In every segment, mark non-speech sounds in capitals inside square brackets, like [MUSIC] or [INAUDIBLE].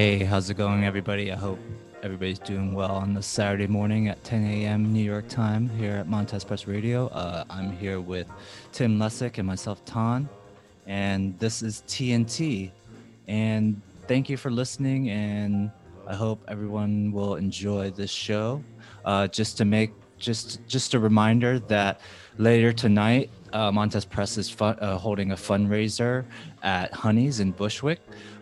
Hey, how's it going, everybody? I hope everybody's doing well on this Saturday morning at 10 a.m. New York time here at Montez Press Radio. Uh, I'm here with Tim Lessick and myself, Ton, and this is TNT. And thank you for listening, and I hope everyone will enjoy this show. Uh, just to make just just a reminder that later tonight, uh, Montez Press is uh, holding a fundraiser at Honey's in Bushwick.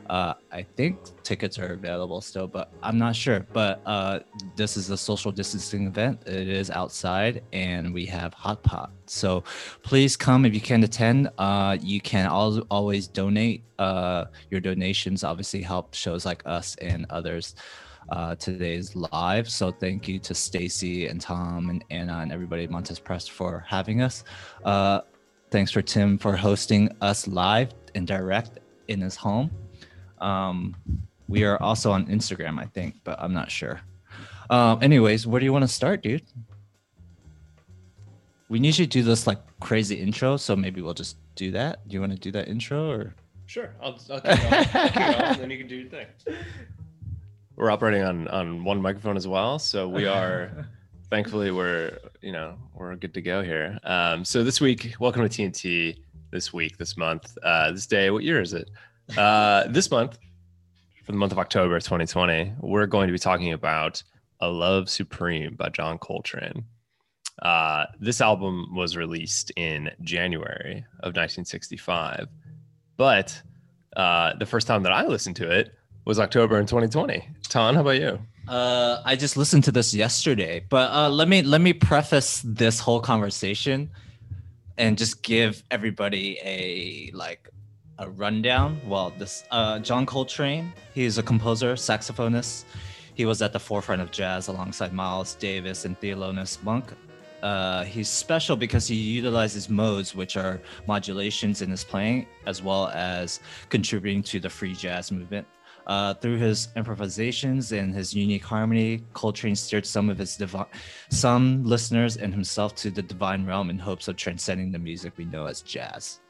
Uh, I think tickets are available still, but I'm not sure. But uh, this is a social distancing event. It is outside, and we have hot pot. So please come if you can attend. Uh, you can al- always donate. Uh, your donations obviously help shows like us and others. Uh, today's live. So thank you to Stacy and Tom and Anna and everybody at Montez Press for having us. Uh, thanks for Tim for hosting us live and direct in his home. Um, we are also on Instagram, I think, but I'm not sure. Um, anyways, where do you want to start, dude? We usually do this like crazy intro, so maybe we'll just do that. Do you want to do that intro or? Sure, I'll, I'll keep going. I'll keep going, and then you can do your thing. We're operating on on one microphone as well, so we [LAUGHS] are. thankfully, we're you know we're good to go here. Um, so this week, welcome to TNT. This week, this month, uh, this day. What year is it? Uh, this month, for the month of October 2020, we're going to be talking about "A Love Supreme" by John Coltrane. Uh, this album was released in January of 1965, but uh, the first time that I listened to it was October in 2020. Ton, how about you? Uh, I just listened to this yesterday, but uh, let me let me preface this whole conversation and just give everybody a like a rundown. Well, this uh, John Coltrane, he's a composer, saxophonist. He was at the forefront of jazz alongside Miles Davis and Thelonious Monk. Uh, he's special because he utilizes modes, which are modulations in his playing, as well as contributing to the free jazz movement. Uh, through his improvisations and his unique harmony, Coltrane steered some of his divi- some listeners and himself to the divine realm in hopes of transcending the music we know as jazz.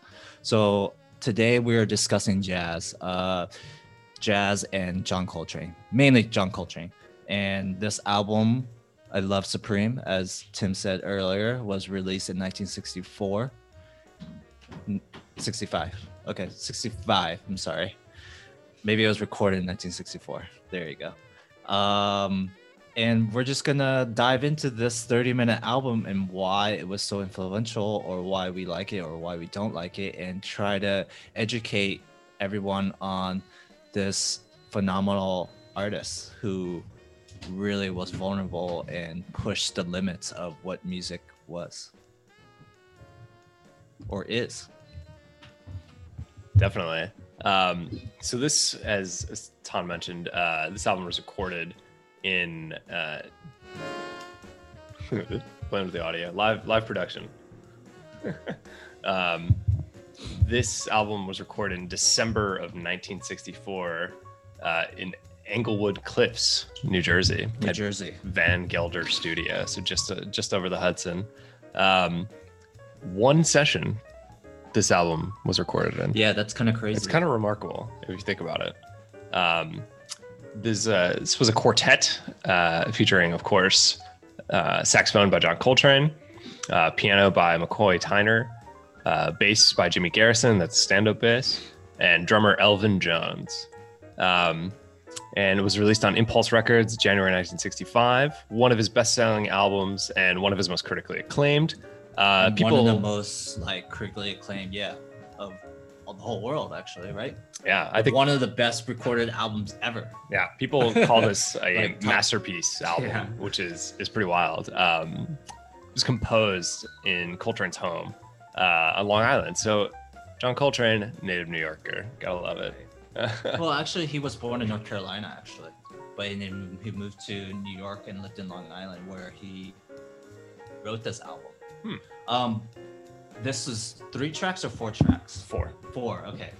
So today we are discussing jazz, uh, jazz and John Coltrane, mainly John Coltrane. And this album, A Love Supreme, as Tim said earlier, was released in 1964. 65. Okay, 65. I'm sorry. Maybe it was recorded in 1964. There you go. Um, and we're just gonna dive into this 30 minute album and why it was so influential or why we like it or why we don't like it and try to educate everyone on this phenomenal artist who really was vulnerable and pushed the limits of what music was or is Definitely. Um, so this, as, as Ton mentioned, uh, this album was recorded in uh, [LAUGHS] playing with the audio live live production. [LAUGHS] um, this album was recorded in December of 1964 uh, in Englewood Cliffs, New Jersey, new jersey Van Gelder Studio, so just uh, just over the Hudson. Um, one session, this album was recorded in. yeah that's kind of crazy It's kind of remarkable if you think about it. Um, this uh, this was a quartet uh, featuring, of course, uh, saxophone by John Coltrane, uh, piano by McCoy Tyner, uh, bass by Jimmy Garrison, that's stand-up bass, and drummer Elvin Jones. Um, and it was released on Impulse Records January 1965. One of his best-selling albums and one of his most critically acclaimed. Uh, people, one of the most like critically acclaimed, yeah, of the whole world, actually, right? yeah, I think one of the best recorded albums ever. Yeah, people call this [LAUGHS] a Like, masterpiece [LAUGHS] album, Yeah. which is is pretty wild. Um, it was composed in Coltrane's home uh, on Long Island. So, John Coltrane, native New Yorker, gotta love it. [LAUGHS] well, actually, he was born in North Carolina, actually, but then he moved to New York and lived in Long Island, where he wrote this album. Hmm. Um, this is three tracks or four tracks? Four. Four. Okay.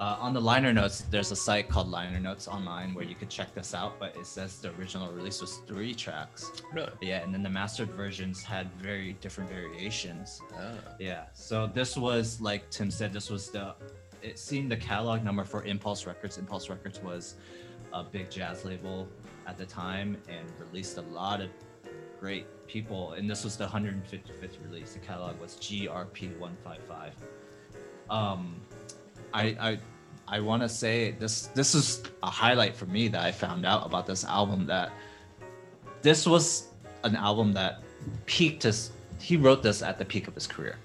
Uh, on the liner notes, there's a site called Liner Notes online where you could check this out, but it says the original release was three tracks. Really? Yeah, and then the mastered versions had very different variations. Oh. Yeah. So this was like Tim said, this was the it seemed the catalog number for Impulse Records. Impulse Records was a big jazz label at the time and released a lot of great people. And this was the 155th release. The catalog was GRP 155. Um, I I I want to say this this is a highlight for me that I found out about this album that this was an album that peaked his he wrote this at the peak of his career.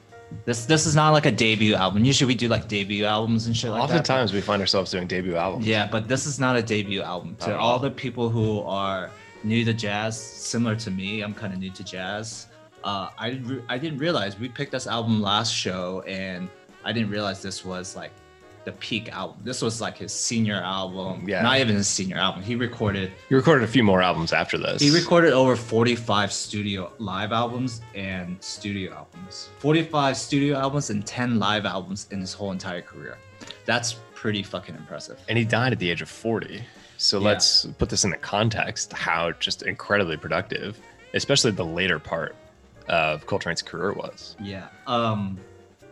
This this is not like a debut album. Usually we do like debut albums and shit like that. Oftentimes we find ourselves doing debut albums. Yeah, but this is not a debut album. To all. the people who are new to jazz, similar to me, I'm kind of new to jazz. Uh, I re- I didn't realize we picked this album last show, and I didn't realize this was like the peak album. This was like his senior album. Yeah. Not even his senior album. He recorded You recorded a few more albums after this. he recorded over 45 studio live albums and studio albums. 45 studio albums and 10 live albums in his whole entire career. That's pretty fucking impressive. and he died at the age of 40. So Yeah. let's put this into context how just incredibly productive, especially the later part of Coltrane's career was. Yeah. Um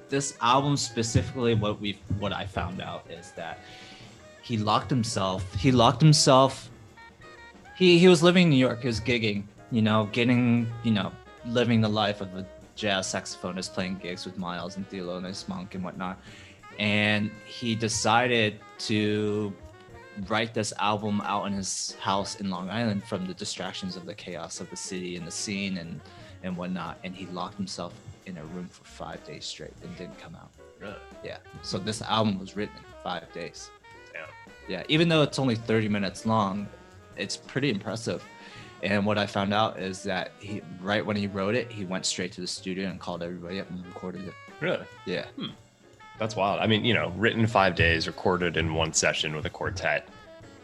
this album specifically what we what I found out is that he locked himself he locked himself he he was living in New York, he was gigging, you know, getting, you know, living the life of a jazz saxophonist playing gigs with Miles and Thelonious Monk and whatnot. And he decided to write this album out in his house in Long Island from the distractions of the chaos of the city and the scene and and whatnot. And he locked himself in a room for five days straight and didn't come out. Really? Yeah. So this album was written in five days. Damn. Yeah. Even though it's only 30 minutes long, it's pretty impressive. And what I found out is that he right when he wrote it, he went straight to the studio and called everybody up and recorded it. Really? Yeah. Hmm. That's wild. I mean, you know, written five days, recorded in one session with a quartet.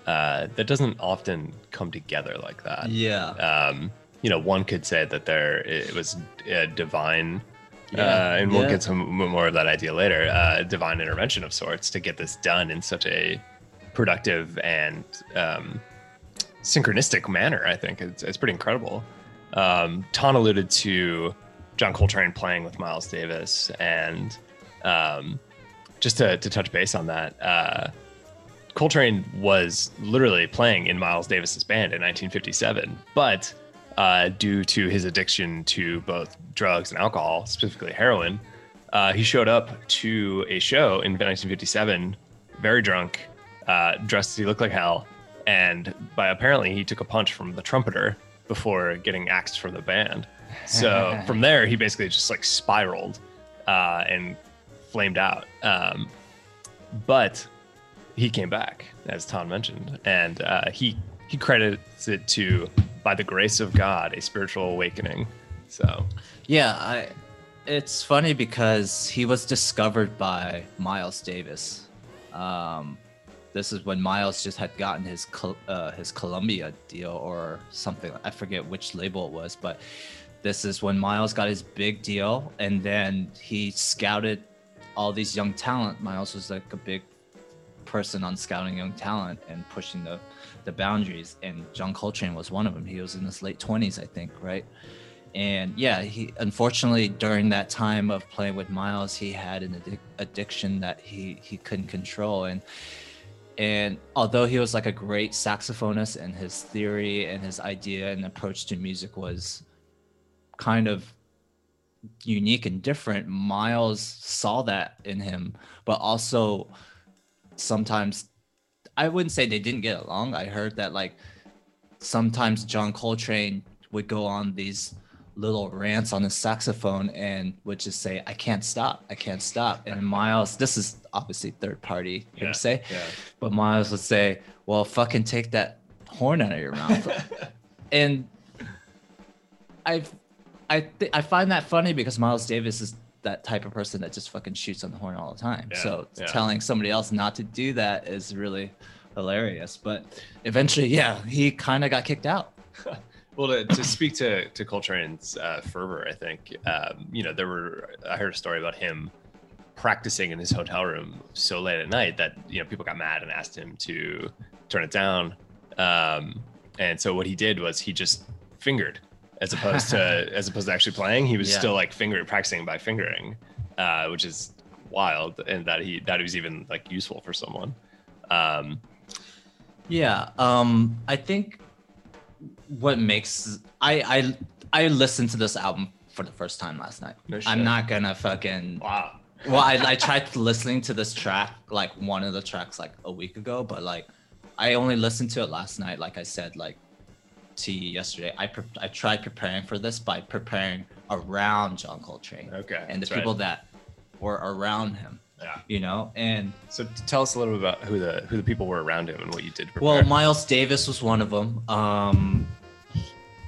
Uh, that doesn't often come together like that. Yeah. Um, you know, one could say that there it was a divine, Yeah, uh, and we'll get some more of that idea later. Uh, divine intervention of sorts to get this done in such a productive and um, synchronistic manner. I think it's, it's pretty incredible. Um, Ton alluded to John Coltrane playing with Miles Davis, and um, just to, to touch base on that, uh, Coltrane was literally playing in Miles Davis's band in 1957, but uh, due to his addiction to both drugs and alcohol, specifically heroin, uh, he showed up to a show in 1957, very drunk, uh, dressed as he looked like hell, and by apparently he took a punch from the trumpeter before getting axed from the band. So [LAUGHS] from there, he basically just like spiraled uh, and flamed out. Um, but he came back, as Ton mentioned, and uh, he he credits it to by the grace of God, a spiritual awakening. So Yeah, I it's funny because he was discovered by Miles Davis. Um, this is when Miles just had gotten his uh, his Columbia deal or something. I forget which label it was, but this is when Miles got his big deal, and then he scouted all these young talent. Miles was like a big person on scouting young talent and pushing the the boundaries. And John Coltrane was one of them. He was in his late twenties, I think, right? And yeah, he unfortunately during that time of playing with Miles, he had an addic- addiction that he he couldn't control, and And although he was like a great saxophonist and his theory and his idea and approach to music was kind of unique and different, Miles saw that in him, but also sometimes I wouldn't say they didn't get along. I heard that like sometimes John Coltrane would go on these little rants on his saxophone and would just say, I can't stop, I can't stop. And Miles, this is obviously third party Yeah, say, yeah. but Miles would say, Well, fucking take that horn out of your mouth. [LAUGHS] and I I th- I find that funny because Miles Davis is that type of person that just fucking shoots on the horn all the time. Yeah, so yeah. telling somebody else not to do that is really hilarious. But eventually, yeah, he kind of got kicked out. [LAUGHS] Well, to, to speak to to Coltrane's uh, fervor, I think um, you know there were. I heard a story about him practicing in his hotel room so late at night that you know people got mad and asked him to turn it down. Um, and so what he did was he just fingered as opposed to [LAUGHS] as opposed to actually playing. He was Yeah. still like fingering, practicing by fingering, uh, which is wild, and that he that it was even like useful for someone. Um, Yeah, um, I think what makes I I I listened to this album for the first time last night. No. I'm not gonna fucking wow. [LAUGHS] well I, I tried listening to this track like one of the tracks like a week ago but like i only listened to it last night like i said like to you yesterday i pre- i tried preparing for this by preparing around john coltrane Okay. and the that's right. people that were around him Yeah. you know and So tell us a little bit about who the who the people were around him and what you did. Prepare. well miles davis was one of them um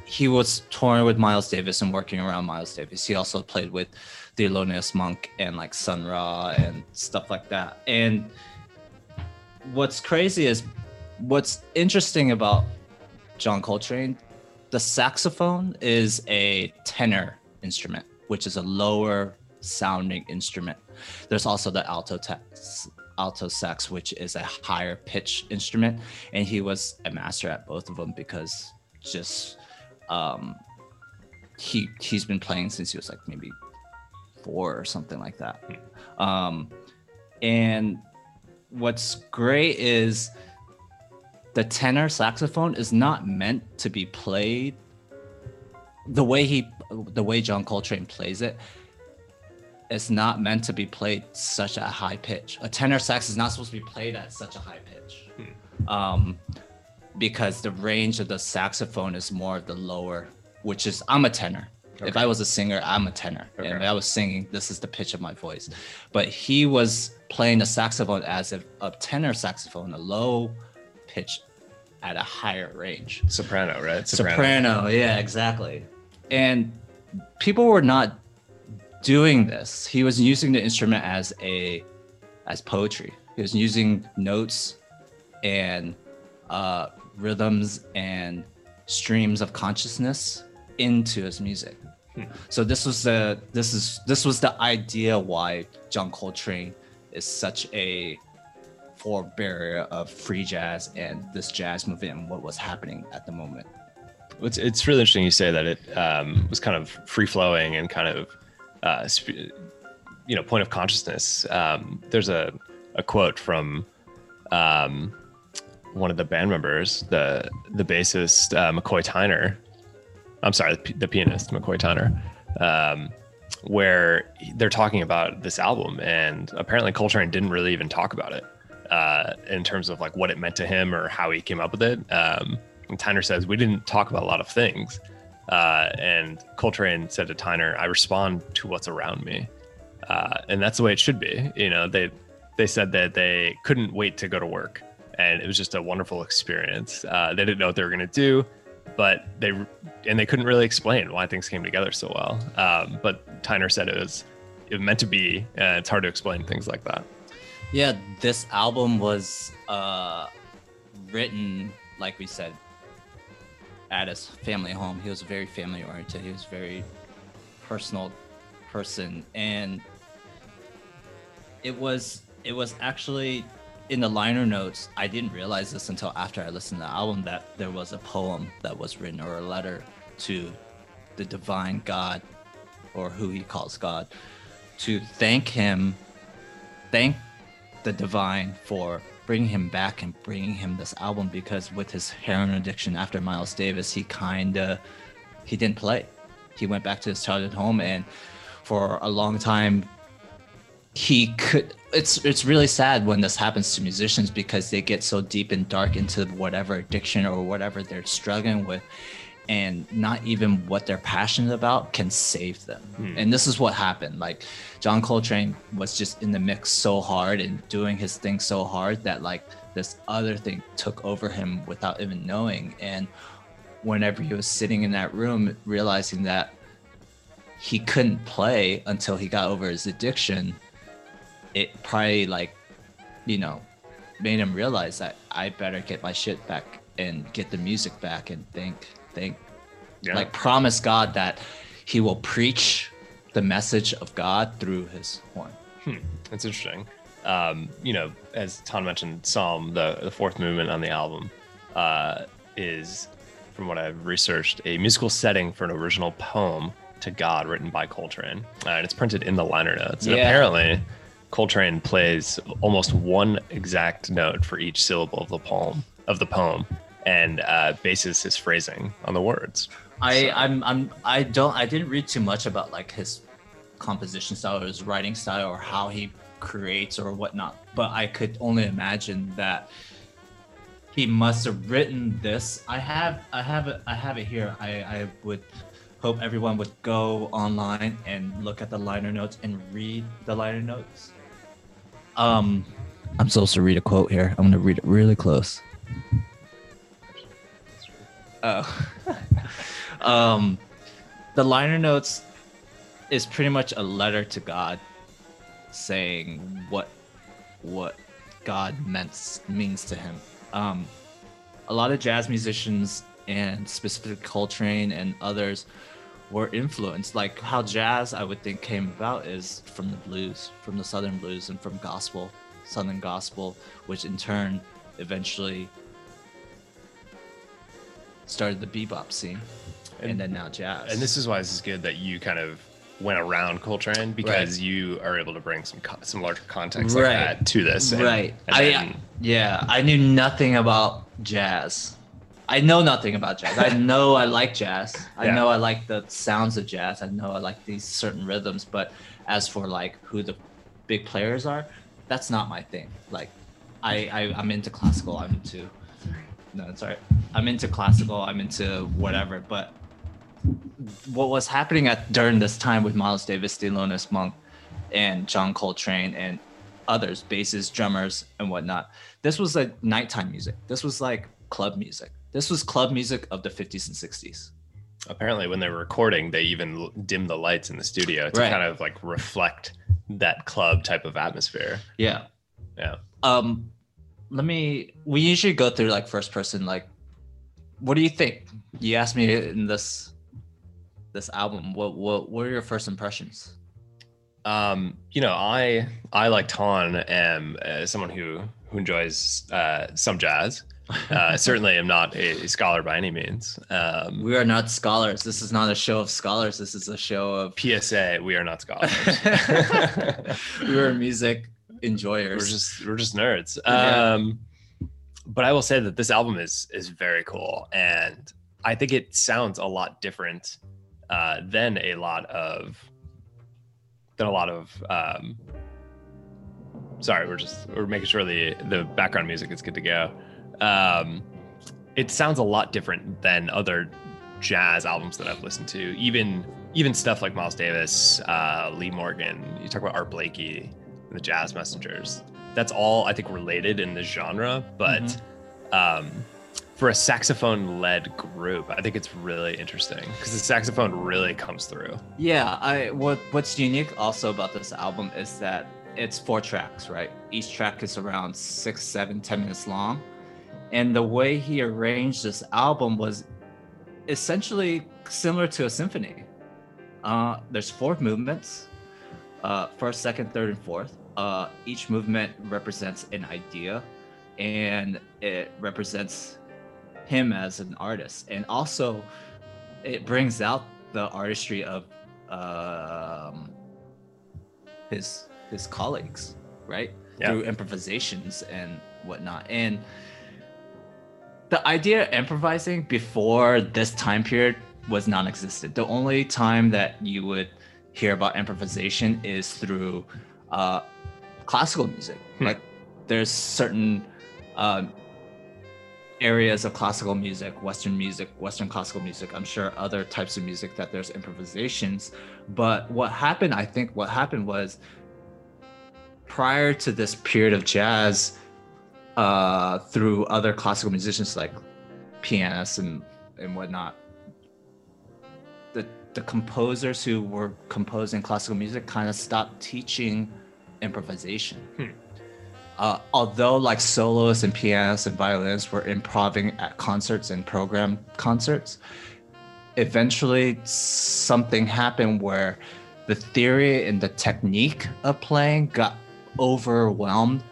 he was touring with miles davis and working around miles davis he also played with the Thelonious Monk and like Sun Ra and stuff like that. And what's crazy is what's interesting about John Coltrane, the saxophone is a tenor instrument, which is a lower sounding instrument. There's also the alto tax, alto sax, which is a higher pitch instrument, and he was a master at both of them because just um, he he's been playing since he was like maybe four or something like that. Um, and what's great is the tenor saxophone is not meant to be played the way he the way John Coltrane plays it it's not meant to be played such a high pitch. A tenor sax is not supposed to be played at such a high pitch. Um, because the range of the saxophone is more of the lower, which is I'm a tenor. If I was a singer, I'm a tenor. And if I was singing, this is the pitch of my voice. But he was playing the saxophone as if a tenor saxophone, a low pitch at a higher range. Soprano, right? soprano. yeah exactly. And people were not doing this. He was using the instrument as a as poetry. He was using notes and uh, rhythms and streams of consciousness into his music. So this was the this is this was the idea why john coltrane is such a forebearer of free jazz and this jazz movement and what was happening at the moment It's it's really interesting you say that it um, was kind of free flowing and kind of uh, sp- you know point of consciousness. Um, there's a a quote from um, one of the band members, the the bassist uh, McCoy Tyner. I'm sorry, the, the pianist McCoy Tyner, um, where they're talking about this album, and apparently Coltrane didn't really even talk about it uh, in terms of like what it meant to him or how he came up with it. Um, and Tyner says we didn't talk about a lot of things, uh, and Coltrane said to Tyner, "I respond to what's around me," uh, and that's the way it should be. You know, they they said that they couldn't wait to go to work, and it was just a wonderful experience. Uh, they didn't know what they were going to do, but they and they couldn't really explain why things came together so well. Um, but Tyner said it was it meant to be, and it's hard to explain things like that. Yeah, this album was uh, written, like we said, at his family home. He was very family oriented. He was very personal person, and it was it was actually in the liner notes. I didn't realize this until after I listened to the album that there was a poem that was written or a letter to the divine God, or who he calls God, to thank him, thank the divine for bringing him back and bringing him this album because with his heroin addiction after Miles Davis, he kind of he didn't play. He went back to his childhood home and for a long time he could it's it's really sad when this happens to musicians because they get so deep and dark into whatever addiction or whatever they're struggling with and not even what they're passionate about can save them. Hmm. And this is what happened. Like John Coltrane was just in the mix so hard and doing his thing so hard that like this other thing took over him without even knowing. And whenever he was sitting in that room realizing that he couldn't play until he got over his addiction, it probably like, you know, made him realize that I better get my shit back and get the music back and think think yeah. like promise God that he will preach the message of God through his horn. Hmm. That's interesting. Um, you know, as Ton mentioned, Psalm, the, the fourth movement on the album, uh, is, from what I've researched, a musical setting for an original poem to God written by Coltrane. Uh, and it's printed in the liner notes. And yeah. apparently, Coltrane plays almost one exact note for each syllable of the poem of the poem and uh, bases his phrasing on the words. I so. I'm I'm I don't I didn't read too much about like his composition style or his writing style or how he creates or whatnot, but I could only imagine that he must have written this. I have I have it I have it here. I I would hope everyone would go online and look at the liner notes and read the liner notes. Um, I'm supposed to read a quote here. I'm gonna read it really close. Oh. [LAUGHS] um, the liner notes is pretty much a letter to God saying what what God meant means to him. Um, a lot of jazz musicians and specific Coltrane and others were influenced. Like how jazz, I would think, came about is from the blues, from the Southern blues, and from gospel, Southern gospel, which in turn eventually started the bebop scene, and, and, then now jazz. And this is why this is good that you kind of went around Coltrane because right. you are able to bring some some larger context right. that to this. And, right. And I then... yeah, I knew nothing about jazz. I know nothing about jazz. I know I like jazz. I yeah. know I like the sounds of jazz. I know I like these certain rhythms, but as for like who the big players are, that's not my thing. Like I, I I'm into classical. I'm into no, it's alright. I'm into classical. I'm into whatever. But what was happening at during this time with Miles Davis, Thelonious Monk, and John Coltrane and others, basses, drummers, and whatnot. This was like nighttime music. This was like club music. This was club music of the 50s and 60s. Apparently, when they were recording, they even dim the lights in the studio to right. kind of like reflect that club type of atmosphere. Yeah. Yeah. Um, let me we usually go through like first person like what do you think you asked me in this this album what what, what are your first impressions um you know i i like ton am uh, someone who who enjoys uh some jazz [LAUGHS] uh, certainly am not a, scholar by any means. Um, we are not scholars. This is not a show of scholars. This is a show of PSA. We are not scholars. [LAUGHS] we are music enjoyers. We're just we're just nerds. Yeah. Um, but I will say that this album is is very cool, and I think it sounds a lot different uh, than a lot of than a lot of. Um, sorry, we're just we're making sure the the background music is good to go. Um, it sounds a lot different than other jazz albums that I've listened to. Even even stuff like Miles Davis, uh, Lee Morgan. You talk about Art Blakey the Jazz Messengers. That's all I think related in the genre, but mm-hmm. um, for a saxophone-led group, I think it's really interesting because the saxophone really comes through. Yeah, I what what's unique also about this album is that it's four tracks, right? Each track is around six, seven, ten minutes long, and the way he arranged this album was essentially similar to a symphony. Uh, there's four movements, uh, first, second, third, and fourth uh, each movement represents an idea and it represents him as an artist and also it brings out the artistry of um, his his colleagues right Yeah. through improvisations and whatnot. And the idea of improvising before this time period was non-existent. The only time that you would hear about improvisation is through uh, classical music. Hmm. Like there's certain um, areas of classical music, Western music, Western classical music. I'm sure other types of music that there's improvisations. But what happened, I think, what happened was prior to this period of jazz, uh, through other classical musicians like pianists and and whatnot, the composers who were composing classical music kind of stopped teaching improvisation. Hmm. Uh, although like soloists and pianists and violinists were improving at concerts and program concerts, eventually something happened where the theory and the technique of playing got overwhelmed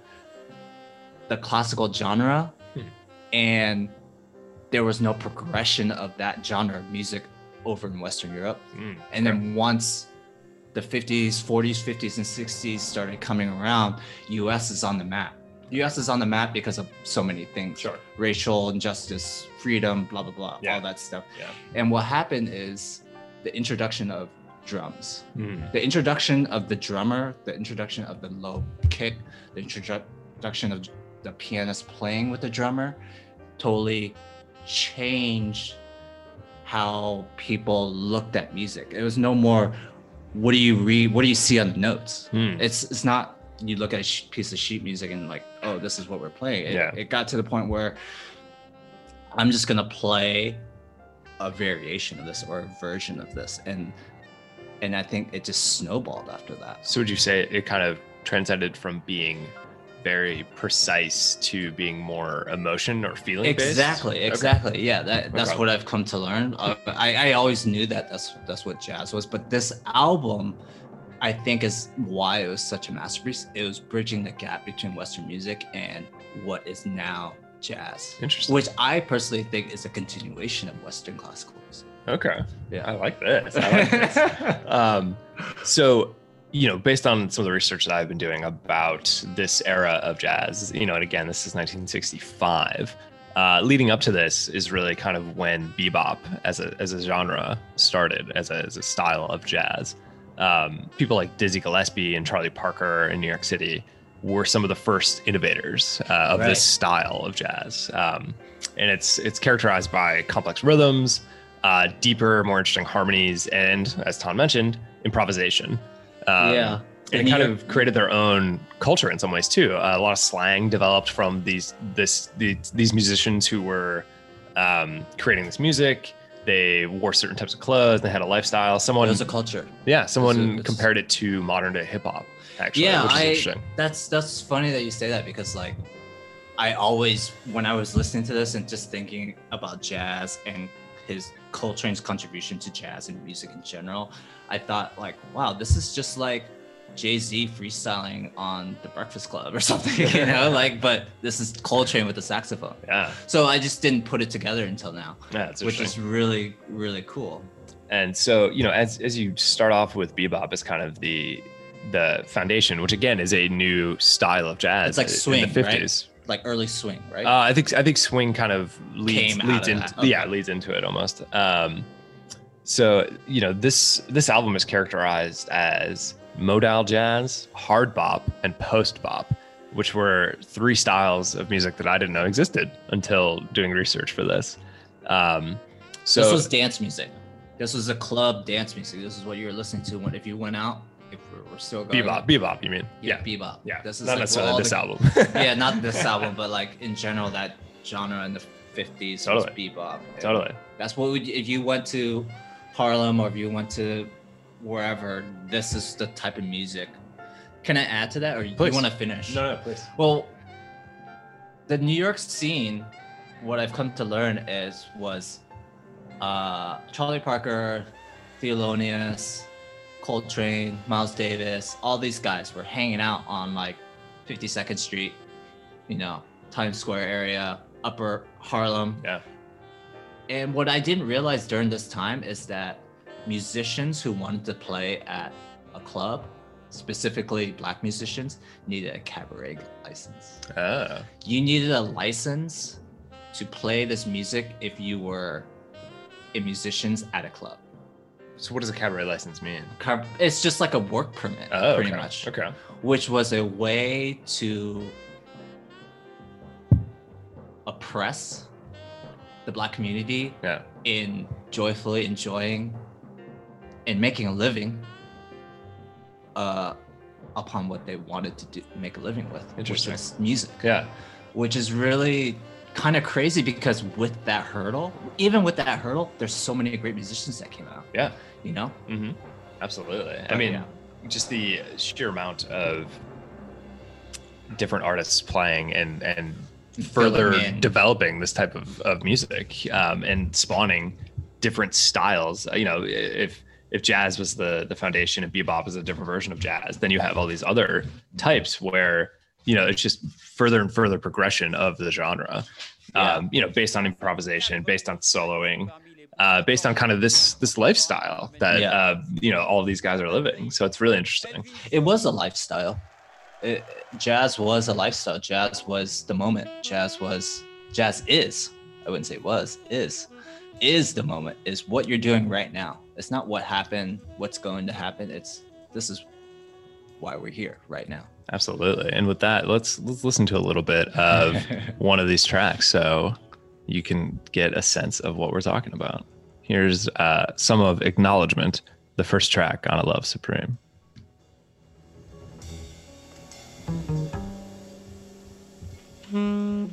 the classical genre Hmm. and there was no progression of that genre of music over in western europe. Mm, and then once the 50s 40s 50s and 60s started coming around us is on the map. Us is on the map because of so many things. Sure. racial injustice freedom blah blah blah Yeah. all that stuff. Yeah. and what happened is the introduction of drums. Mm, the introduction of the drummer, the introduction of the low kick, the introduction of the pianist playing with the drummer totally changed how people looked at music. It was no more what do you read, what do you see on the notes? mm. It's it's not you look at a piece of sheet music and like, oh, this is what we're playing. It, Yeah. it got to the point where I'm just gonna play a variation of this or a version of this, and and I think it just snowballed after that. So would you say it kind of transcended from being very precise to being more emotion or feeling based? Exactly, exactly. Yeah, that, that's Okay. what I've come to learn. Uh, I, I always knew that that's that's what jazz was, but this album, I think, is why it was such a masterpiece. It was bridging the gap between Western music and what is now jazz, Interesting. which I personally think is a continuation of Western classical music. Okay. Yeah. I like this. I like this. [LAUGHS] um, so, you know, based on some of the research that I've been doing about this era of jazz, you know, and again, this is 1965. Uh, leading up to this is really kind of when bebop as a as a genre started as a as a style of jazz. Um, people like Dizzy Gillespie and Charlie Parker in New York City were some of the first innovators uh, of Right. this style of jazz, um, and it's it's characterized by complex rhythms, uh, deeper, more interesting harmonies, and as Ton mentioned, improvisation. Um, Yeah. and And it kind of created their own culture in some ways too. Uh, a lot of slang developed from these this these, these musicians who were um, creating this music. They wore certain types of clothes. They had a lifestyle. It Someone, was a culture. yeah, someone it's- compared it to modern day hip hop. Actually, yeah, which is I. That's that's funny that you say that because like, I always when I was listening to this and just thinking about jazz and his Coltrane's contribution to jazz and music in general, I thought like, wow, this is just like Jay Z freestyling on the Breakfast Club or [LAUGHS] something, you know, [LAUGHS] like. But this is Coltrane with the saxophone. Yeah, So I just didn't put it together until now, yeah, which is really really cool. And so, you know, as as you start off with bebop as kind of the the foundation, which again is a new style of jazz. It's like in swing, the right? 50s. Like early swing, right? Uh, I think I think swing kind of leads Came leads into that, yeah leads into it almost. Um, so you know this this album is characterized as modal jazz, hard bop, and post bop, which were three styles of music that I didn't know existed until doing research for this. Um, so this was dance music. This was a club dance music. This is what you were listening to when if you went out. If we're, we're still going. bebop, bebop, you mean? Yeah, bebop. yeah. This is not like necessarily this the- album. [LAUGHS] yeah, not this [LAUGHS] album, but like in general, that genre in the fifties was Totally. bebop. And totally. That's what would if you went to Harlem or if you went to wherever. This is the type of music. Can I add to that, or Please. you want to finish? No, no, please. Well, the New York scene, what I've come to learn is was uh, Charlie Parker, Thelonious, Coltrane, Miles Davis, all these guys were hanging out on like 52nd Street, you know, Times Square area, Upper Harlem. Yeah. And what I didn't realize during this time is that musicians who wanted to play at a club specifically black musicians, needed a cabaret license. Oh. You needed a license to play this music if you were a musician at a club. So what does a cabaret license mean? It's just like a work permit, Oh, pretty okay. much, Okay. which was a way to oppress the black community Yeah. in joyfully enjoying and making a living uh, upon what they wanted to do, make a living with, which Interesting. was music, Yeah. which is really kind of crazy because with that hurdle, even with that hurdle, there's so many great musicians that came out, Yeah. you know? Mm-hmm. Absolutely. I mean, yeah. just the sheer amount of different artists playing and and further developing this type of, of music um, and spawning different styles. You know, if if jazz was the the foundation and bebop is a different version of jazz, then you have all these other types where you know it's just further and further progression of the genre. Yeah. Um, you know, based on improvisation, based on soloing, uh, based on kind of this this lifestyle that Yeah. uh, you know all these guys are living. So it's really interesting. it was a lifestyle. It, jazz was a lifestyle. Jazz was the moment. Jazz was jazz is. I wouldn't say was is is the moment. Is what you're doing right now. It's not what happened. What's going to happen. It's this is why we're here right now. Absolutely. And with that, let's let's listen to a little bit of [LAUGHS] one of these tracks so you can get a sense of what we're talking about. Here's uh, some of Acknowledgement, the first track on A Love Supreme. Mm-hmm.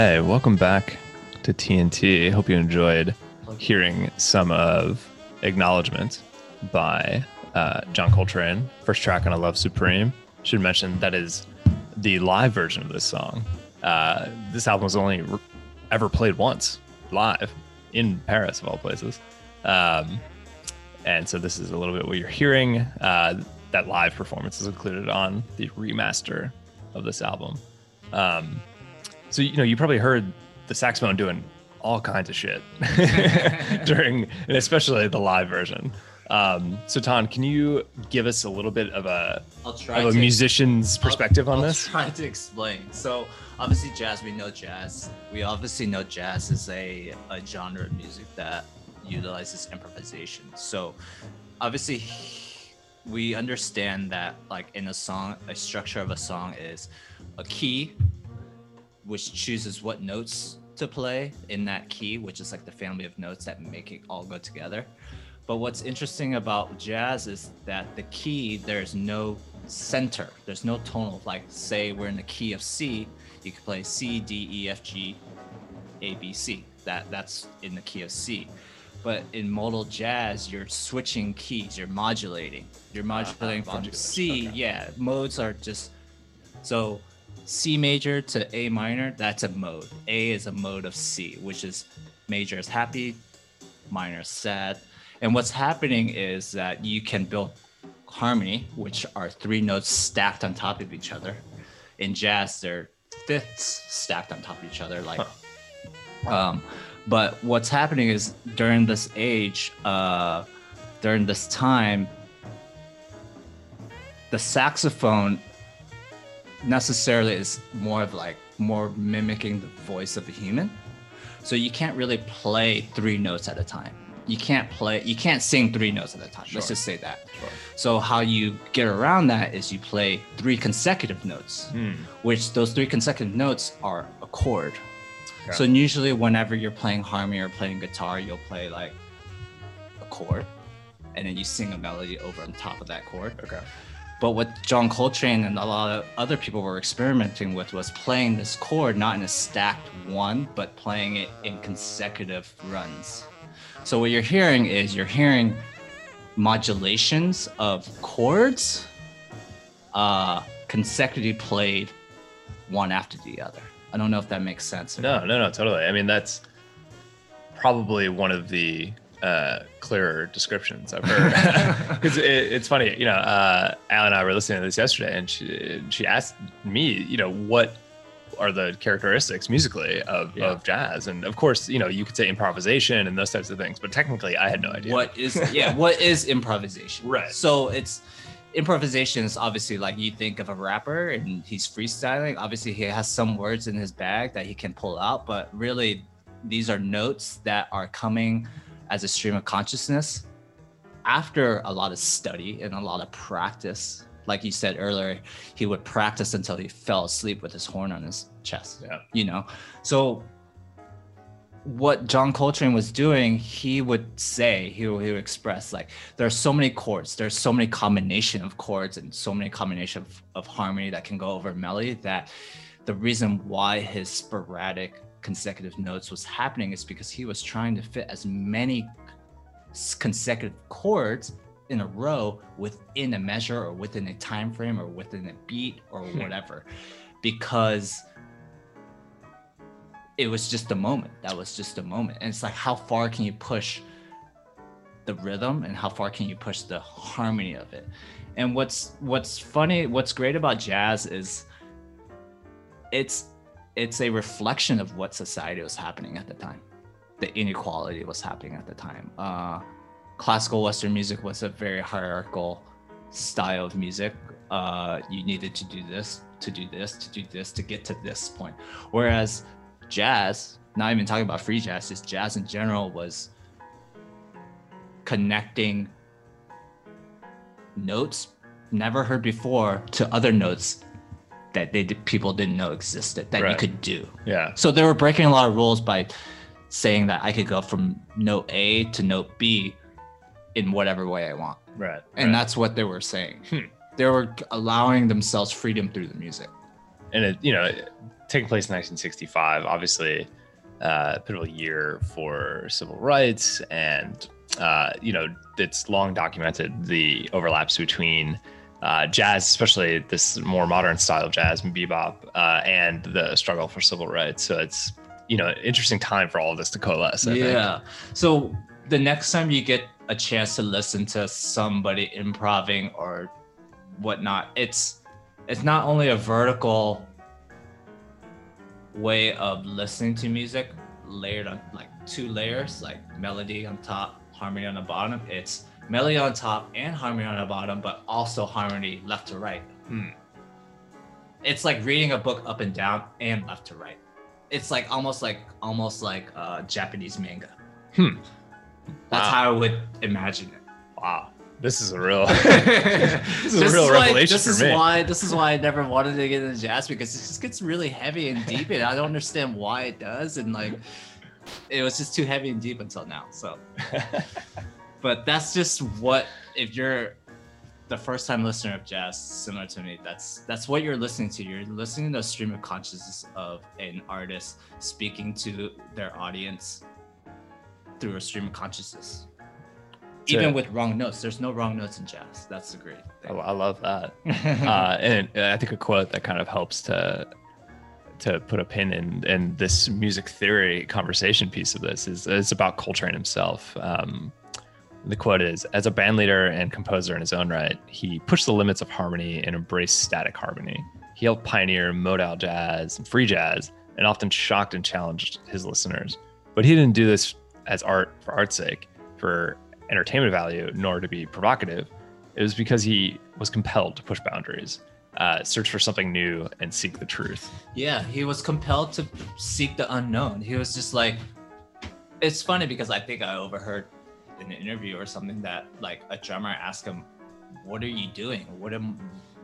Okay, welcome back to TNT. Hope you enjoyed hearing some of Acknowledgement by uh, John Coltrane. First track on A Love Supreme. Should mention that is the live version of this song. Uh, this album was only re- ever played once live in Paris, of all places. Um, and so this is a little bit what you're hearing. Uh, that live performance is included on the remaster of this album. Um, so you know, you probably heard the saxophone doing all kinds of shit [LAUGHS] during, and especially the live version. Um, so Ton, can you give us a little bit of a I'll try of a to- musician's perspective I'll, on I'll this? try to explain. So obviously jazz, we know jazz. We obviously know jazz is a, a genre of music that utilizes improvisation. So obviously we understand that like in a song, a structure of a song is a key, which chooses what notes to play in that key, which is like the family of notes that make it all go together. But what's interesting about jazz is that the key, there's no center, there's no tonal. Like, say we're in the key of C, you could play C, D, E, F, G, A, B, C. That that's in the key of C. But in modal jazz, you're switching keys, you're modulating. You're ah, modulating from modulation, C. okay. Yeah, modes are just so C major to A minor, that's a mode. A is a mode of C, which is major is happy, minor is sad. And what's happening is that you can build harmony, which are three notes stacked on top of each other. In jazz, they're fifths stacked on top of each other, like um, but what's happening is during this age, uh, during this time, the saxophone necessarily is more of like more mimicking the voice of a human. So you can't really play three notes at a time. You can't play, you can't sing three notes at a time. Let's just say that. Sure. So how you get around that is you play three consecutive notes Hmm. which those three consecutive notes are a chord. Okay. So usually whenever you're playing harmony or playing guitar, you'll play like a chord and then you sing a melody over on top of that chord. Okay. But what John Coltrane and a lot of other people were experimenting with was playing this chord not in a stacked one, but playing it in consecutive runs. So what you're hearing is you're hearing modulations of chords uh, consecutively played one after the other. I don't know if that makes sense. No, no, no, totally. I mean, that's probably one of the uh, clearer descriptions of her. [LAUGHS] Because it, it's funny, you know, uh, Al and I were listening to this yesterday, and she she asked me, you know, what are the characteristics musically of, Yeah. of jazz, and of course, you know, you could say improvisation and those types of things, but technically, I had no idea. What is yeah? What is improvisation? [LAUGHS] Right. So it's improvisation is obviously like you think of a rapper and he's freestyling. Obviously, he has some words in his bag that he can pull out, but really, these are notes that are coming as a stream of consciousness after a lot of study and a lot of practice. Like you said earlier, he would practice until he fell asleep with his horn on his chest Yeah. you know so what john coltrane was doing he would say he would, he would express like there are so many chords there's so many combination of chords and so many combination of, of harmony that can go over melody that the reason why his sporadic consecutive notes was happening is because he was trying to fit as many consecutive chords in a row within a measure or within a time frame or within a beat or hmm. whatever. Because it was just a moment. That was just a moment. And it's like how far can you push the rhythm and how far can you push the harmony of it? And what's what's funny what's great about jazz is it's it's a reflection of what society was happening at the time. The inequality was happening at the time. Uh classical western music was a very hierarchical style of music. Uh you needed to do this to do this to do this to get to this point. Whereas jazz not even talking about free jazz just jazz in general was connecting notes never heard before to other notes that they did, people didn't know existed that you could do Yeah. so they were breaking a lot of rules by saying that I could go from note A to note B in whatever way I want. Right. And right. that's what they were saying. Hmm. They were allowing themselves freedom through the music. and it you know taking place in 1965, obviously uh, pivotal year for civil rights, and uh, you know it's long documented the overlaps between uh, jazz, especially this more modern style of jazz and bebop, uh, and the struggle for civil rights. So it's you know interesting time for all of this to coalesce. I yeah. Think. So the next time you get a chance to listen to somebody improving or whatnot, it's it's not only a vertical way of listening to music layered on like two layers, like melody on top, harmony on the bottom. It's melody on top and harmony on the bottom, but also harmony left to right. Hmm. It's like reading a book up and down and left to right. It's like almost like almost like uh, Japanese manga. Hmm. That's Wow. how I would imagine it. Wow, this is a real [LAUGHS] [LAUGHS] this is a real why- revelation this for is me. why this is why I never wanted to get into jazz because it just gets really heavy and deep, and I don't understand why it does. And like, it was just too heavy and deep until now. So, [LAUGHS] but that's just what if you're the first time listener of jazz, similar to me, that's that's what you're listening to. You're listening to a stream of consciousness of an artist speaking to their audience through a stream of consciousness. Even with wrong notes, there's no wrong notes in jazz. That's the great I. I love that. [LAUGHS] uh, and I think a quote that kind of helps to to put a pin in in this music theory conversation piece of this is it's about Coltrane himself. Um, the quote is: "As a band leader and composer in his own right, he pushed the limits of harmony and embraced static harmony. He helped pioneer modal jazz and free jazz, and often shocked and challenged his listeners. But he didn't do this as art for art's sake, for entertainment value, nor to be provocative. It was because he was compelled to push boundaries, uh, search for something new, and seek the truth. Yeah, he was compelled to seek the unknown. He was just like, it's funny because I think I overheard in an interview or something that like a drummer asked him, "What are you doing? What am,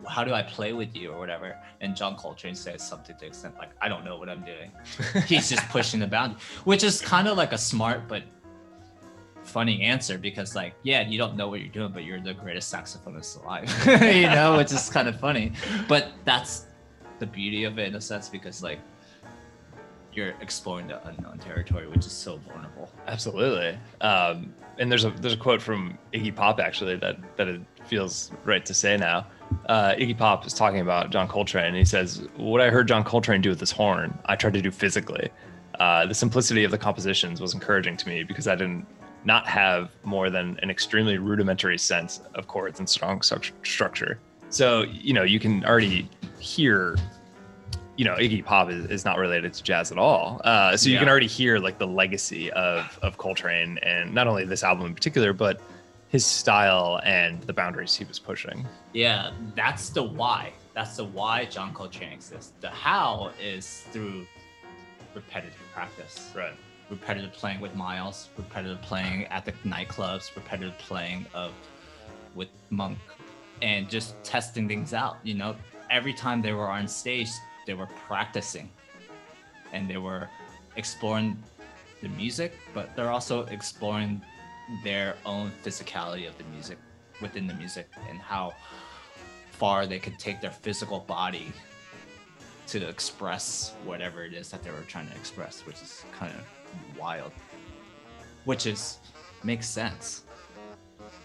how do I play with you or whatever?" And John Coltrane says something to the extent like, "I don't know what I'm doing." [LAUGHS] He's just pushing the boundary, which is kind of like a smart but funny answer because like, yeah, you don't know what you're doing, but you're the greatest saxophonist alive, [LAUGHS] you [LAUGHS] know, which is kind of funny. But that's the beauty of it in a sense because like you're exploring the unknown territory, which is so vulnerable. Absolutely. Um, and there's a there's a quote from Iggy Pop actually that that it feels right to say now. Uh, Iggy Pop is talking about John Coltrane, and he says, "What I heard John Coltrane do with this horn, I tried to do physically. Uh, the simplicity of the compositions was encouraging to me because I didn't not have more than an extremely rudimentary sense of chords and strong stru- structure. So you know you can already hear." You know, Iggy Pop is, is not related to jazz at all. Uh, so you can already hear like the legacy of of Coltrane and not only this album in particular, but his style and the boundaries he was pushing. Yeah, that's the why. That's the why John Coltrane exists. The how is through repetitive practice. Right. repetitive playing with Miles, repetitive playing at the nightclubs, repetitive playing of with Monk, and just testing things out. You know, every time they were on stage, they were practicing, and they were exploring the music, but they're also exploring their own physicality of the music within the music and how far they could take their physical body to express whatever it is that they were trying to express, which is kind of wild. Which is makes sense.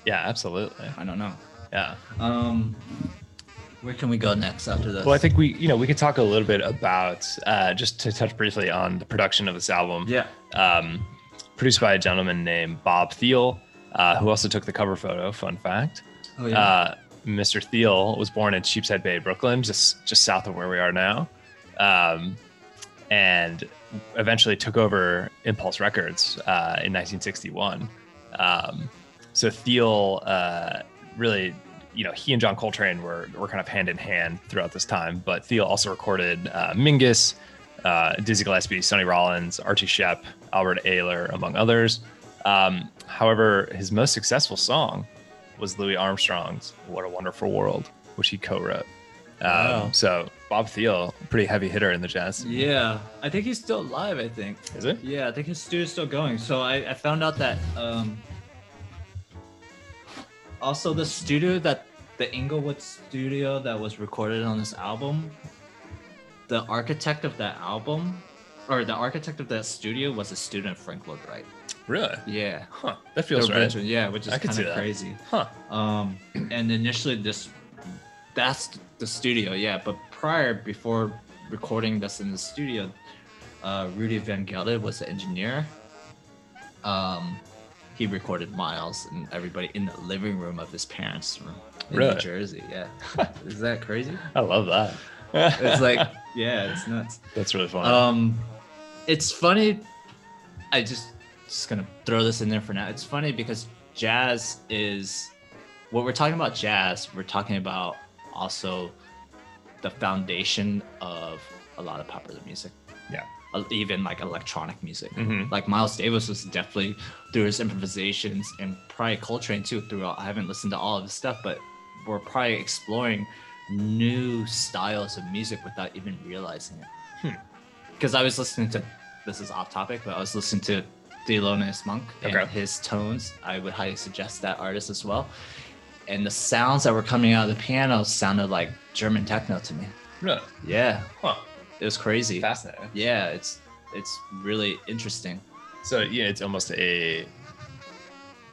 Yeah, absolutely. I don't know. Yeah. Um, where can we go next after this? Well, I think we, you know, we could talk a little bit about uh, just to touch briefly on the production of this album. yeah. Um, produced by a gentleman named Bob Thiel, uh, who also took the cover photo. Fun fact. Oh yeah. Uh, Mr. Thiel was born in Sheepshead Bay, Brooklyn, just just south of where we are now, um, and eventually took over Impulse Records uh, in 1961. Um, so Thiel uh, really, you know, he and John Coltrane were were kind of hand in hand throughout this time. But Thiel also recorded uh, Mingus, uh, Dizzy Gillespie, Sonny Rollins, Archie Shepp, Albert Ayler, among others. Um, however, his most successful song was Louis Armstrong's "What a Wonderful World," which he co-wrote. Um, Wow. So Bob Thiel, pretty heavy hitter in the jazz. yeah. I think he's still alive. I think. Is it? Yeah, I think his studio's still going. So I, I found out that um, also the studio that the Englewood studio that was recorded on this album the architect of that album, or the architect of that studio, was a student of Frank Lloyd Wright. Really? Yeah. Huh. That feels The right. original- Yeah, which is kind of crazy. Huh. Um, and initially this, that's the studio, yeah. But prior, before recording this in the studio, uh, Rudy Van Gelder was the engineer. Um, he recorded Miles and everybody in the living room of his parents' room in Really? New Jersey. Yeah, [LAUGHS] is that crazy? I love that. It's like, [LAUGHS] yeah, it's nuts. that's really fun. Um, it's funny. I just just gonna throw this in there for now. It's funny because jazz is what we're talking about. Jazz, we're talking about also the foundation of a lot of popular music. Yeah. Even like electronic music. Mhm. Like Miles Davis was definitely through his improvisations and probably Coltrane too. Throughout, I haven't listened to all of his stuff, but we're probably exploring new styles of music without even realizing it Hmm. because I was listening to this is off topic, but I was listening to Thelonious Monk and Okay. his tones. I would highly suggest that artist as well. And the sounds that were coming out of the piano sounded like German techno to me. really? Yeah, Huh. It was crazy. Fascinating. Yeah, it's it's really interesting. So yeah, it's almost a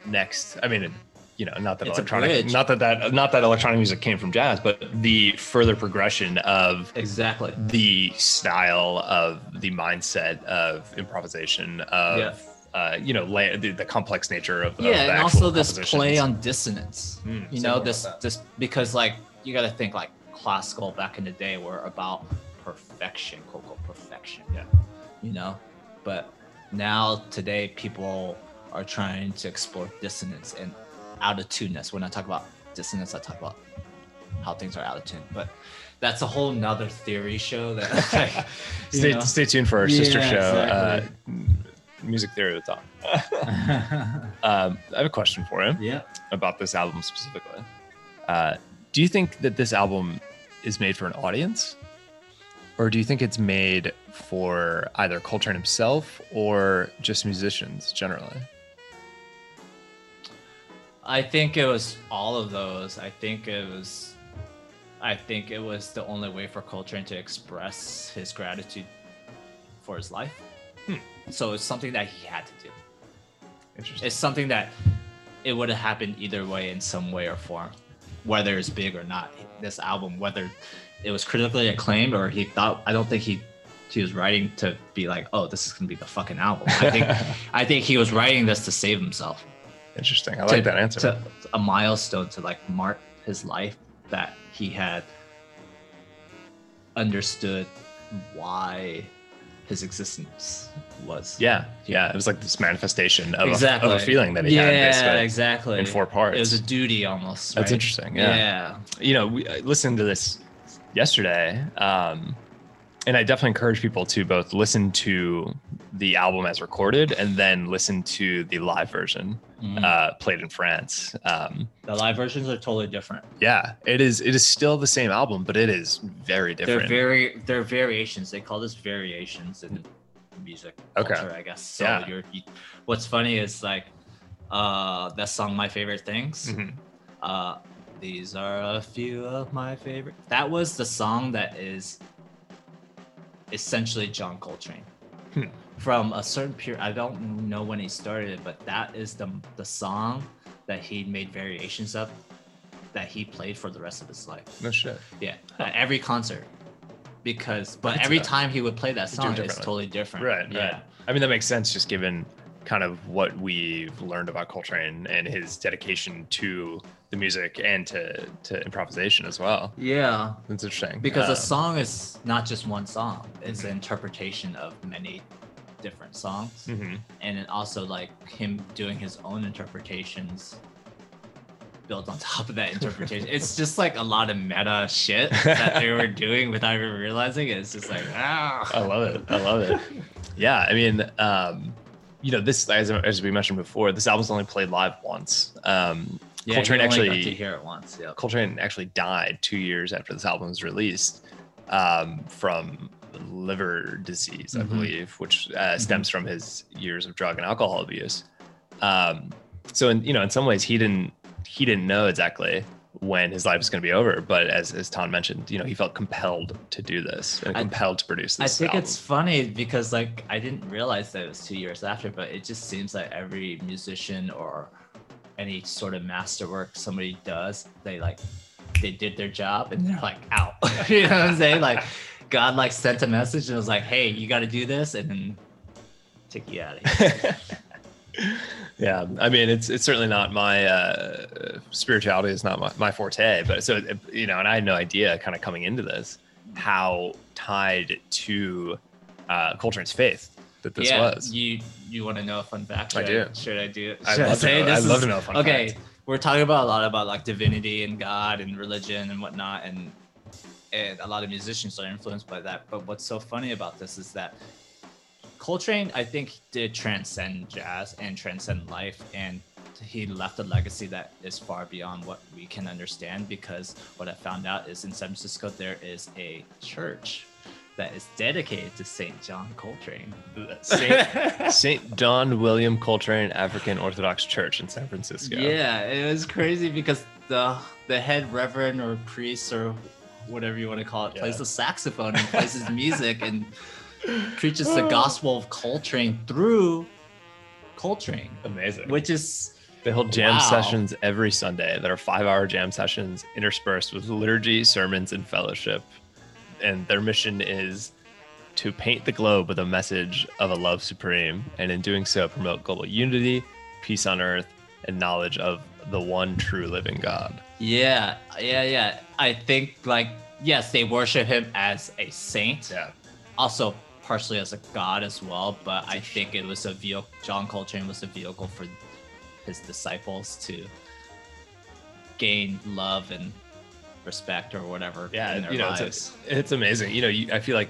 next. I mean, you know, not that It's electronic, not that that not that electronic music came from jazz, but the further progression of Exactly. the style of the mindset of improvisation of. Yeah. Uh, you know, la- the, the complex nature of, of Yeah, the and also this play on dissonance. Hmm, you know this this because like you got to think like classical back in the day were about perfection quote unquote perfection Yeah. you know but now today people are trying to explore dissonance and out of tuneness when i talk about dissonance i talk about how things are out of tune but that's a whole nother theory show that [LAUGHS] like, Stay, know. stay tuned for our sister Yeah, show, exactly. uh, Music Theory with Ton. [LAUGHS] [LAUGHS] um, I have a question for him. yeah about this album specifically. Uh, do you think that this album is made for an audience, or do you think it's made for either Coltrane himself or just musicians generally? I think it was all of those. I think it was I think it was the only way for Coltrane to express his gratitude for his life. Hmm. So it's something that he had to do. Interesting. It's something that it would have happened either way in some way or form, whether it's big or not. This album, whether it was critically acclaimed or he thought, I don't think he he was writing to be like, oh, this is gonna be the fucking album. I think [LAUGHS] I think he was writing this to save himself Interesting. I like to- that answer. to a milestone to like mark his life that he had understood why his existence was. yeah, yeah. It was like this manifestation of, exactly. a, of a feeling that he yeah, had basically exactly. in four parts. It was a duty almost. That's right? interesting. Yeah. Yeah. you know, we uh, I listened to this yesterday, um, and I definitely encourage people to both listen to the album as recorded and then listen to the live version Mhm. uh, played in France. Um, the live versions are totally different. yeah, it is. It is still the same album, but it is very different. They're very they're variations. They call this variations in music Okay. culture, I guess. So Yeah. you're you, what's funny is like uh that song My Favorite Things. Mhm. Uh, these are a few of my favorite. That was the song that is essentially John Coltrane. Hmm. From a certain period, I don't know when he started it, but that is the the song that he made variations of, that he played for the rest of his life. No shit. Yeah, at every concert, because but That's every a- time he would play that He'd do it song, it's totally different. Right. Yeah. Right. I mean, that makes sense just given kind of what we've learned about Coltrane and his dedication to the music and to, to improvisation as well. Yeah. That's interesting. because a Um, song is not just one song it's an interpretation of many different songs mhm. and then also like him doing his own interpretations built on [LAUGHS] top of that interpretation it's just like a lot of meta shit that they were [LAUGHS] doing without even realizing it it's just like ah I love it. I love it. Yeah, I mean, um, you know, this as, as we mentioned before, this album's only played live once. Um, yeah, Coltrane you only got actually- to hear it once yeah Coltrane actually died two years after this album was released um, from liver disease, I Mhm. believe, which uh, stems from his years of drug and alcohol abuse. Um, so, in, you know, in some ways, he didn't he didn't know exactly when his life is going to be over. But as as Ton mentioned, you know, he felt compelled to do this and I- compelled to produce this. I think album. it's funny because like I didn't realize that it was two years after, but it just seems like every musician or any sort of masterwork somebody does, they like they did their job and they're like out. [LAUGHS] you know what I'm saying? Like God like sent a message and was like, hey, you gotta do this and then take you out of here. [LAUGHS] yeah, I mean, it's it's certainly not my uh, spirituality is not my, my forte, but so you know, and I had no idea, kind of coming into this, how tied to uh, Coltrane's faith that this yeah, was. you you want to know a fun fact? I Should do. Should I do it? I'd I love to know- this I'd love to know a fun Okay, fact. we're talking about a lot about like divinity and God and religion and whatnot, and and a lot of musicians are influenced by that. But what's so funny about this is that Coltrane, I think, did transcend jazz and transcend life, and he left a legacy that is far beyond what we can understand. Because what I found out is in San Francisco there is a church that is dedicated to Saint John Coltrane. [LAUGHS] Saint, Saint John William Coltrane African Orthodox Church in San Francisco. Yeah, it was crazy because the the head reverend or priest or whatever you want to call it plays the saxophone and plays his music and preaches the gospel of Coltrane through Coltrane, amazing. which is They hold jam Wow. sessions every Sunday. That are five-hour jam sessions interspersed with liturgy, sermons, and fellowship. And their mission is to paint the globe with a message of a love supreme, and in doing so, promote global unity, peace on earth, and knowledge of the one true living God. yeah, yeah, yeah. I think like yes, they worship him as a saint, Yeah. also partially as a god as well. But I think it was a vehicle. John Coltrane was a vehicle for his disciples to gain love and respect or whatever yeah in their you know lives. it's, it's amazing you know you, i feel like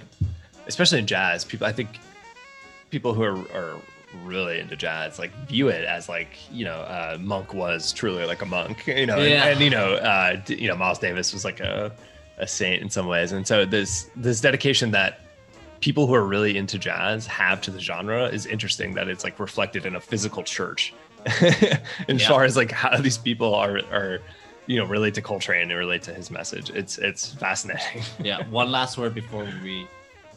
especially in jazz people i think people who are, are really into jazz like view it as like you know uh, monk was truly like a monk you know and- Yeah. and, you know uh, you know miles davis was like a, a saint in some ways and so this this dedication that people who are really into jazz have to the genre is interesting that it's like reflected in a physical church [LAUGHS] as Yeah. far as like how these people are are you know relate to Coltrane and relate to his message. It's it's fascinating. [LAUGHS] yeah one last word before we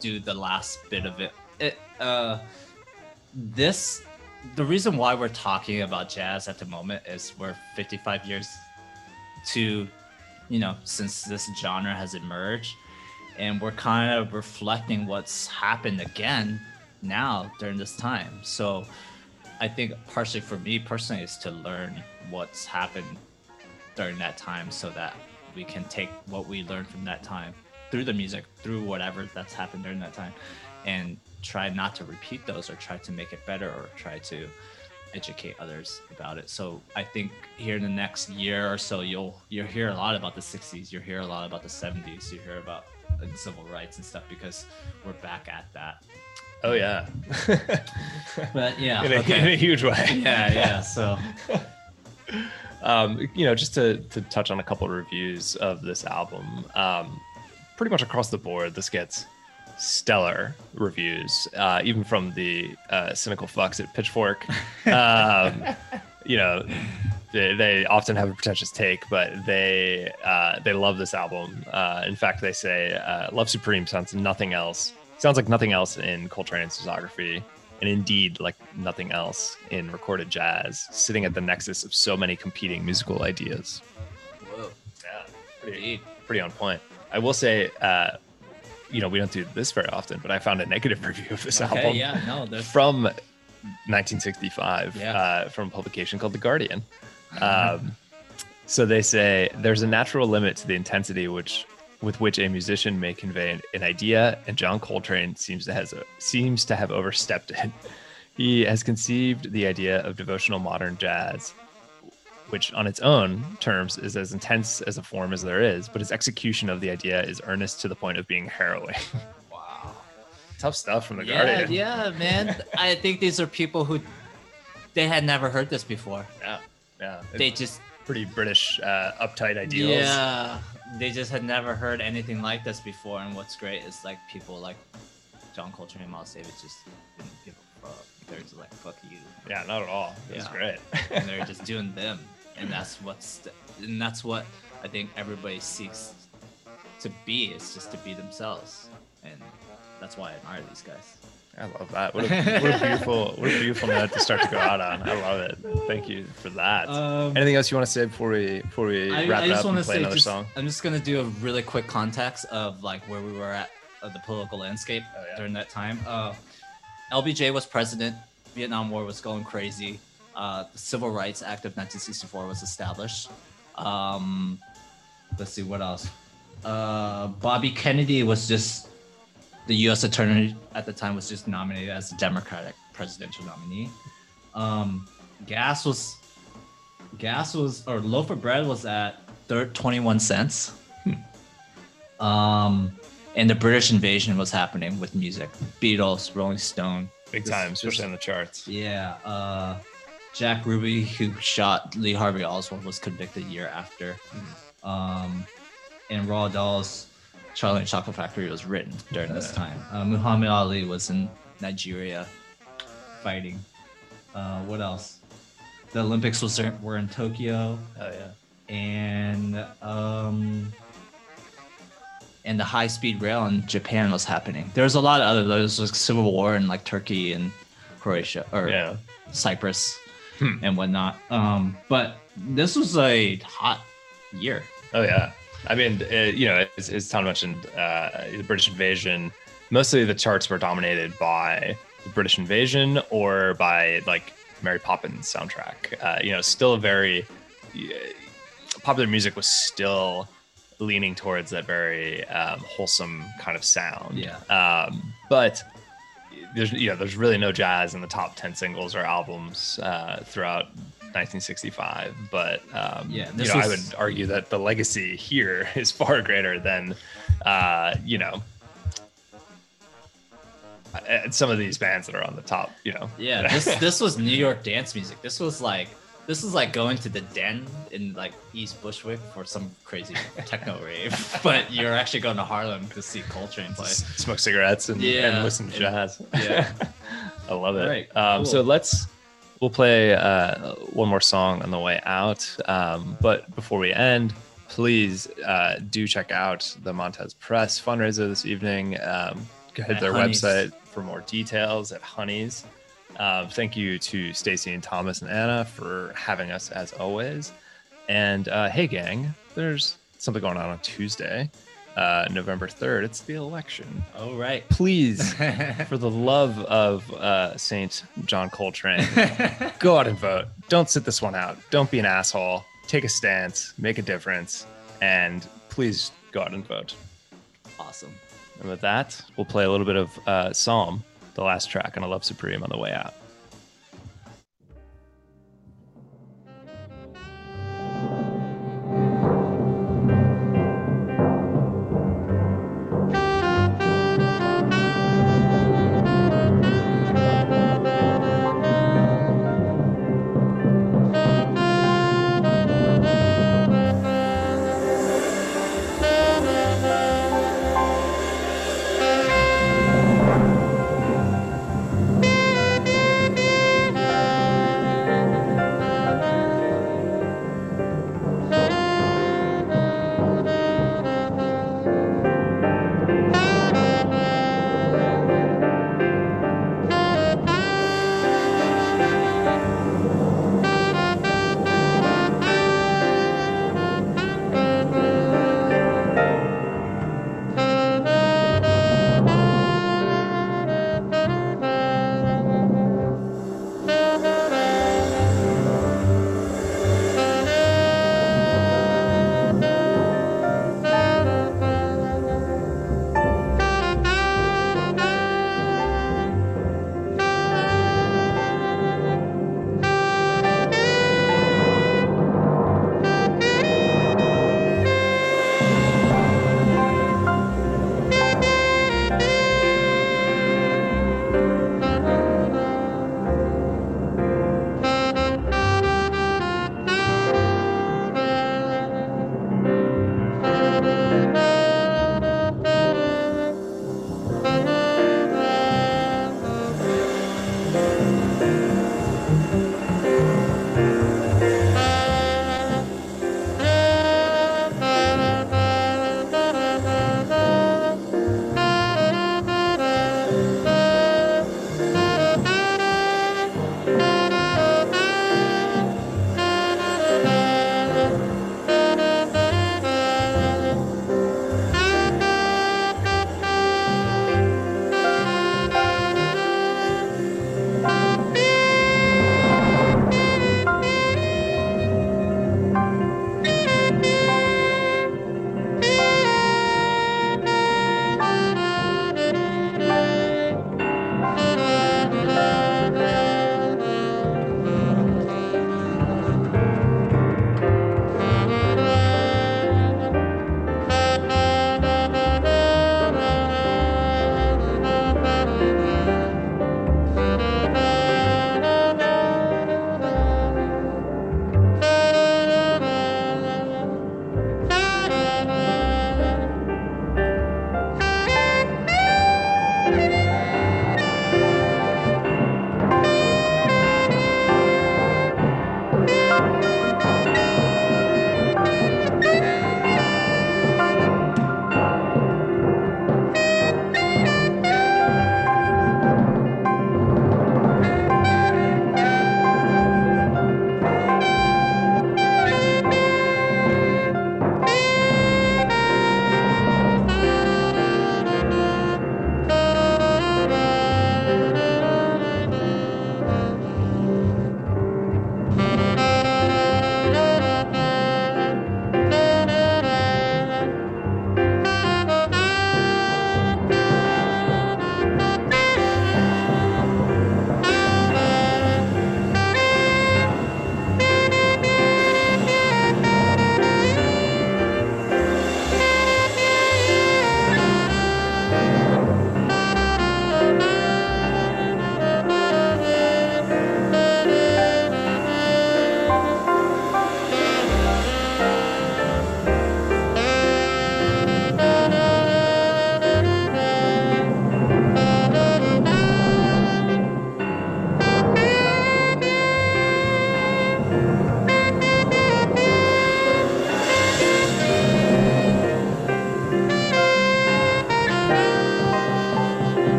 do the last bit of it, it uh this the reason why we're talking about jazz at the moment is we're 55 years to you know since this genre has emerged and we're kind of reflecting what's happened again now during this time. So i think partially for me personally is to learn what's happened during that time so that we can take what we learned from that time through the music through whatever that's happened during that time and try not to repeat those or try to make it better or try to educate others about it. So i think here in the next year or so you'll you'll hear a lot about the 60s you'll hear a lot about the 70s you hear about uh, civil rights and stuff because we're back at that Oh yeah, [LAUGHS] but yeah in, a, in a huge way. [LAUGHS] yeah yeah so [LAUGHS] Um, you know, just to to touch on a couple of reviews of this album, um, pretty much across the board, this gets stellar reviews, uh, even from the uh, cynical fucks at Pitchfork. Um, you know, they, they often have a pretentious take, but they uh, they love this album. Uh, in fact, they say uh, "Love Supreme" sounds nothing else. Sounds like nothing else in Coltrane's discography, and indeed like nothing else in recorded jazz, sitting at the nexus of so many competing musical ideas. whoa Yeah, pretty, indeed. pretty on point. I will say, uh, you know, we don't do this very often, but I found a negative [LAUGHS] review of this okay album yeah no there's from 1965 Yeah. uh, from a publication called The Guardian. Um, so they say there's a natural limit to the intensity which with which a musician may convey an, idea, and John Coltrane seems to has seems to have overstepped it. He has conceived the idea of devotional modern jazz, which on its own terms is as intense as a form as there is, but his execution of the idea is earnest to the point of being harrowing. [LAUGHS] wow Tough stuff from the yeah, Guardian. yeah, man. I think these are people who they had never heard this before. yeah, yeah. They just pretty British, uh, uptight ideals. yeah, they just had never heard anything like this before. And what's great is like people like John Coltrane and Miles Davis just didn't give a fuck. They're just like fuck you, Yeah, not at all. It's Yeah. great. [LAUGHS] and they're just [LAUGHS] doing them. And that's what's the, and that's what I think everybody seeks to be is just to be themselves, and that's why I admire these guys. I love that. What a, what a beautiful, what a beautiful note to start to go out on. I love it. Thank you for that. Um, Anything else you want to say before we before we I, wrap I up want and to play say, another just, song? I'm just gonna do a really quick context of like where we were at of the political landscape Oh, yeah. during that time. Uh, LBJ was president. Vietnam War was going crazy. Uh, the Civil Rights Act of 1964 was established. Um, let's see what else. Uh, Bobby Kennedy was just the U.S. attorney at the time was just nominated as the Democratic presidential nominee. Um, gas was gas was or loaf of bread was at third 21 cents. Um, and the British invasion was happening with music. Beatles, Rolling Stone. Big this- time, this- especially on the charts. Yeah. Uh, Jack Ruby, who shot Lee Harvey Oswald, was convicted a year after. Um, and Roald Dahl's Charlie and Chocolate Factory was written during this time. Uh, Muhammad Ali was in Nigeria fighting. Uh, what else? The Olympics was were in Tokyo, Oh yeah. and um, and the high speed rail in Japan was happening. There was a lot of other. There was like civil war in like Turkey and Croatia or Yeah. Cyprus Hmm. and whatnot. Um, but this was a hot year. Oh yeah. I mean, it, you know, as, as Ton mentioned, uh, the British invasion. Mostly the charts were dominated by the British invasion or by like Mary Poppins soundtrack. Uh, you know, still a very uh, popular music was still leaning towards that very um, wholesome kind of sound. Yeah. Um, but there's you know there's really no jazz in the top 10 singles or albums uh, throughout 1965 but um, Yeah, you know, i would argue that the legacy here [LAUGHS] is far greater than uh, you know uh, some of these bands that are on the top you know Yeah, this [LAUGHS] this was New York dance music. This was like this was like going to the den in like East Bushwick for some crazy techno [LAUGHS] rave, but you're actually going to Harlem to see Coltrane play. Smoke cigarettes and, Yeah, and listen to jazz Yeah. I love it. Right, Um, So let's we'll play uh, one more song on the way out. Um, but before we end, please uh, do check out the Montez Press fundraiser this evening. Um, go ahead to their Honey's. website for more details at Honey's. Um, thank you to Stacy and Thomas and Anna for having us as always. And uh, hey, gang, there's something going on on Tuesday, uh, November 3rd. It's the election Oh right. please, [LAUGHS] for the love of uh, Saint John Coltrane, [LAUGHS] go out and vote. Don't sit this one out. Don't be an asshole. Take a stance. Make a difference. And please go out and vote. awesome. And with that, we'll play a little bit of uh, Psalm, the last track on A Love Supreme on the way out.